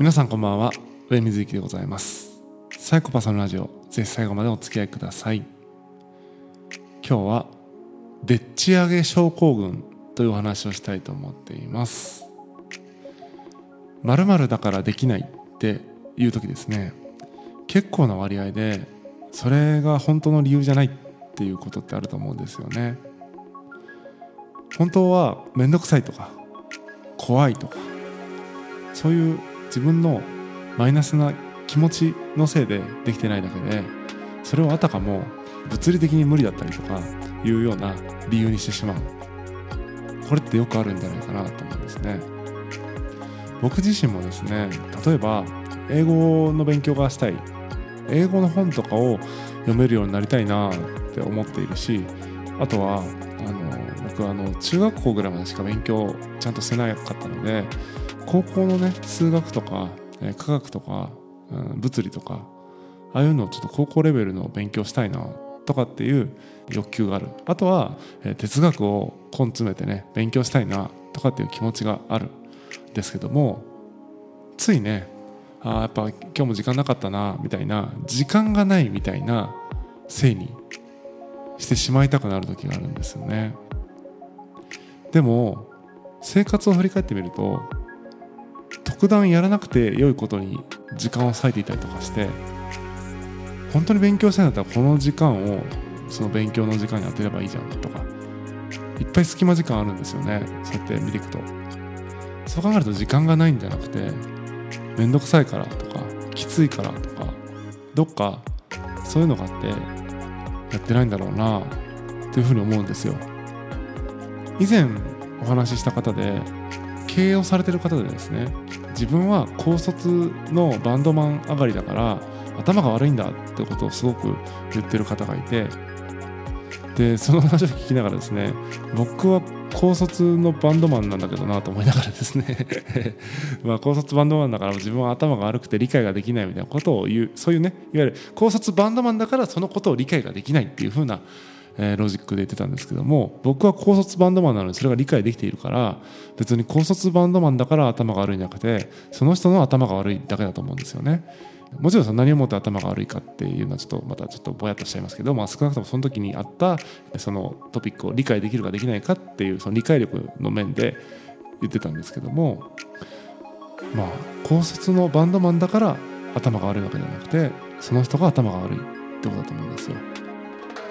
皆さんこんばんは。上水幸でございます。サイコパスのラジオぜひ最後までお付き合いください。今日はでっち上げ症候群というお話をしたいと思っています。〇〇だからできないっていう時ですね。結構な割合でそれが本当の理由じゃないっていうことってあると思うんですよね。本当は面倒くさいとか怖いとかそういう自分のマイナスな気持ちのせいでできてないだけでそれをあたかも物理的に無理だったりとかいうような理由にしてしまう。これってよくあるんじゃないかなと思うんですね。僕自身もですね例えば英語の勉強がしたい。英語の本とかを読めるようになりたいなって思っているしあとはあの僕あの中学校ぐらいまでしか勉強ちゃんとしてなかったので高校のね数学とか、え科学とか、うん、物理とかああいうのをちょっと高校レベルの勉強したいなとかっていう欲求がある。あとは、え哲学を根詰めてね勉強したいなとかっていう気持ちがあるんですけどもついねあやっぱ今日も時間なかったなみたいな時間がないみたいなせいにしてしまいたくなる時があるんですよね。でも生活を振り返ってみると特段やらなくて良いことに時間を割いていたりとかして本当に勉強したいんだったらこの時間をその勉強の時間に当てればいいじゃんとかいっぱい隙間時間あるんですよねそうやって見ていくと。そう考えると時間がないんじゃなくて面倒くさいからとかきついからとかどっかそういうのがあってやってないんだろうなというふうに思うんですよ。以前お話しした方で経営をされてる方でですね自分は高卒のバンドマン上がりだから頭が悪いんだってことをすごく言ってる方がいてでその話を聞きながらですね僕は高卒のバンドマンなんだけどなと思いながらですね まあ高卒バンドマンだから自分は頭が悪くて理解ができないみたいなことを言うそういうねいわゆる高卒バンドマンだからそのことを理解ができないっていう風なえー、ロジックで言ってたんですけども僕は高卒バンドマンなのにそれが理解できているから別に高卒バンドマンだから頭が悪いんじゃなくてその人の頭が悪いだけだと思うんですよね。もちろんその何をもって頭が悪いかっていうのはちょっとまたちょっとぼやっとしちゃいますけど、まあ、少なくともその時にあったそのトピックを理解できるかできないかっていうその理解力の面で言ってたんですけどもまあ高卒のバンドマンだから頭が悪いわけじゃなくてその人が頭が悪いってことだと思うんですよ。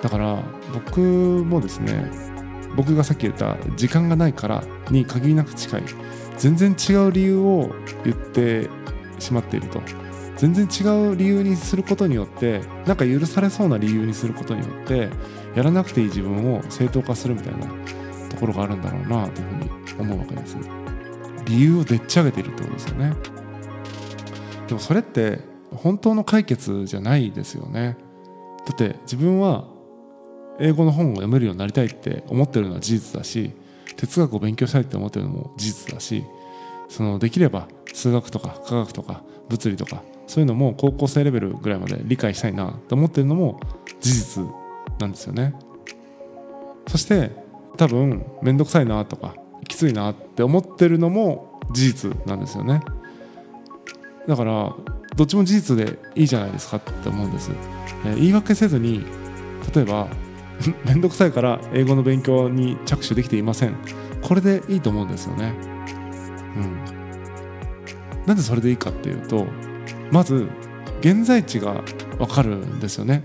だから僕もですね僕がさっき言った時間がないからに限りなく近い全然違う理由を言ってしまっていると全然違う理由にすることによってなんか許されそうな理由にすることによってやらなくていい自分を正当化するみたいなところがあるんだろうなというふうに思うわけです。理由をでっち上げているってことですよね。でもそれって本当の解決じゃないですよね。だって自分は英語の本を読めるようになりたいって思ってるのは事実だし哲学を勉強したいって思ってるのも事実だしそのできれば数学とか科学とか物理とかそういうのも高校生レベルぐらいまで理解したいなって思ってるのも事実なんですよね。そして多分面倒くさいなとかきついなって思ってるのも事実なんですよね。だからどっちも事実でいいじゃないですかって思うんです。えー、言い訳せずに例えば めんどくさいから英語の勉強に着手できていません。これでいいと思うんですよね。うん。なんでそれでいいかっていうとまず現在地がわかるんですよね。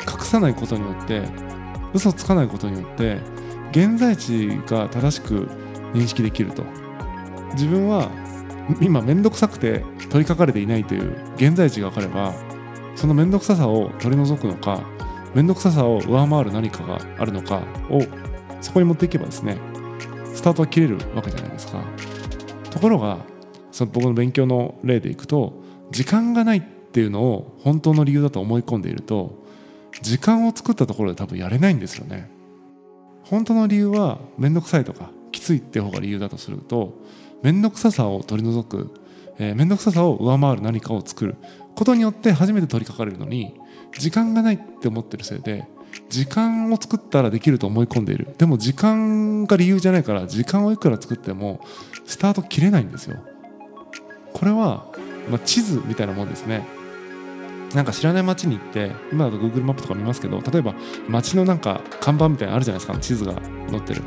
隠さないことによって嘘つかないことによって現在地が正しく認識できると。自分は今面倒くさくて取りかかれていないという現在地が分かればその面倒くささを取り除くのか面倒くささを上回る何かがあるのかをそこに持っていけばですねスタートは切れるわけじゃないですか。ところがその僕の勉強の例でいくと時間がないっていうのを本当の理由だと思い込んでいると時間を作ったところで多分やれないんですよね。本当の理由は面倒くさいとかきついって方が理由だとすると面倒くささを取り除くえー、面倒くささを上回る何かを作ることによって初めて取り掛かれるのに時間がないって思ってるせいで時間を作ったらできると思い込んでいる。でも時間が理由じゃないから時間をいくら作ってもスタート切れないんですよ。これはまあ、地図みたいなもんですね。なんか知らない街に行って今だと Google マップとか見ますけど例えば街のなんか看板みたいなのあるじゃないですか地図が載ってる。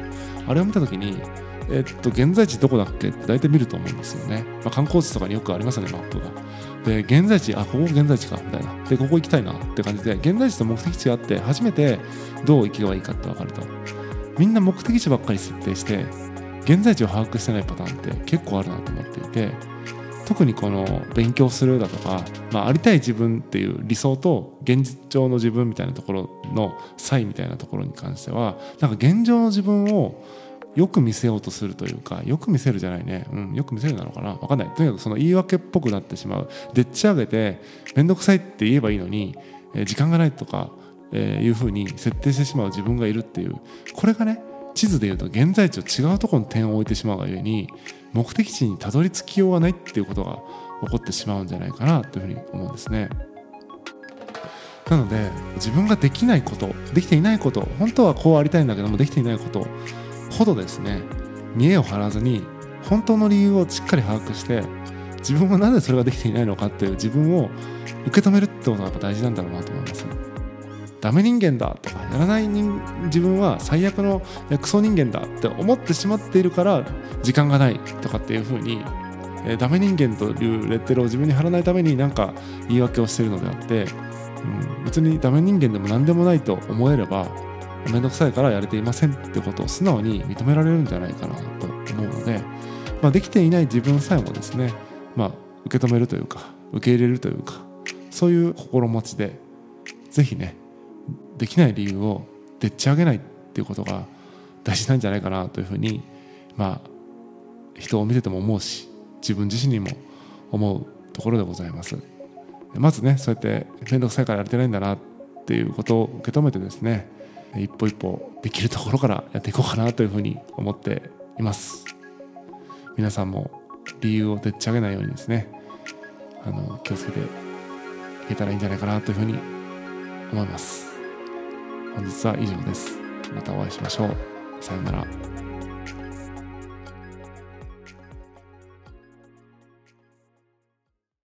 あれを見た時にえっと現在地どこだっけ？って大体見ると思うんですよね、まあ、観光地とかによくありますよねマップが。で現在地あここ現在地かみたいな。でここ行きたいなって感じで現在地と目的地があって初めてどう行けばいいかって分かると。みんな目的地ばっかり設定して現在地を把握してないパターンって結構あるなと思っていて特にこの勉強するだとか、まあ、ありたい自分っていう理想と現実上の自分みたいなところの差異みたいなところに関してはなんか現状の自分をよく見せようとするというかよく見せるじゃないね、うん、よく見せるなのかな。分かんない。とにかくその言い訳っぽくなってしまう。でっち上げて面倒くさいって言えばいいのに、えー、時間がないとか、えー、いうふうに設定してしまう自分がいるっていう。これがね地図でいうと現在地を違うところに点を置いてしまうがゆえに目的地にたどり着きようがないっていうことが起こってしまうんじゃないかなというふうに思うんですね。なので自分ができないことできていないこと本当はこうありたいんだけどもできていないことほどですね見栄を張らずに本当の理由をしっかり把握して自分はなぜそれができていないのかっていう自分を受け止めるってことがやっぱ大事なんだろうなと思います。ダメ人間だとかやらない人自分は最悪のクソ人間だって思ってしまっているから時間がないとかっていうふうに、えー、ダメ人間というレッテルを自分に貼らないために何か言い訳をしているのであって、うん、別にダメ人間でも何でもないと思えれば面倒くさいからやれていませんってことを素直に認められるんじゃないかなと思うので、まあ、できていない自分さえもですね、まあ、受け止めるというか受け入れるというかそういう心持ちで是非ねできない理由をでっち上げないっていうことが大事なんじゃないかなというふうにまあ人を見てても思うし自分自身にも思うところでございます。まずねそうやって面倒くさいからやれてないんだなっていうことを受け止めてですね一歩一歩できるところからやっていこうかなというふうに思っています。皆さんも理由をでっち上げないようにですねあの気をつけていけたらいいんじゃないかなというふうに思います。本日は以上です。またお会いしましょう。さようなら。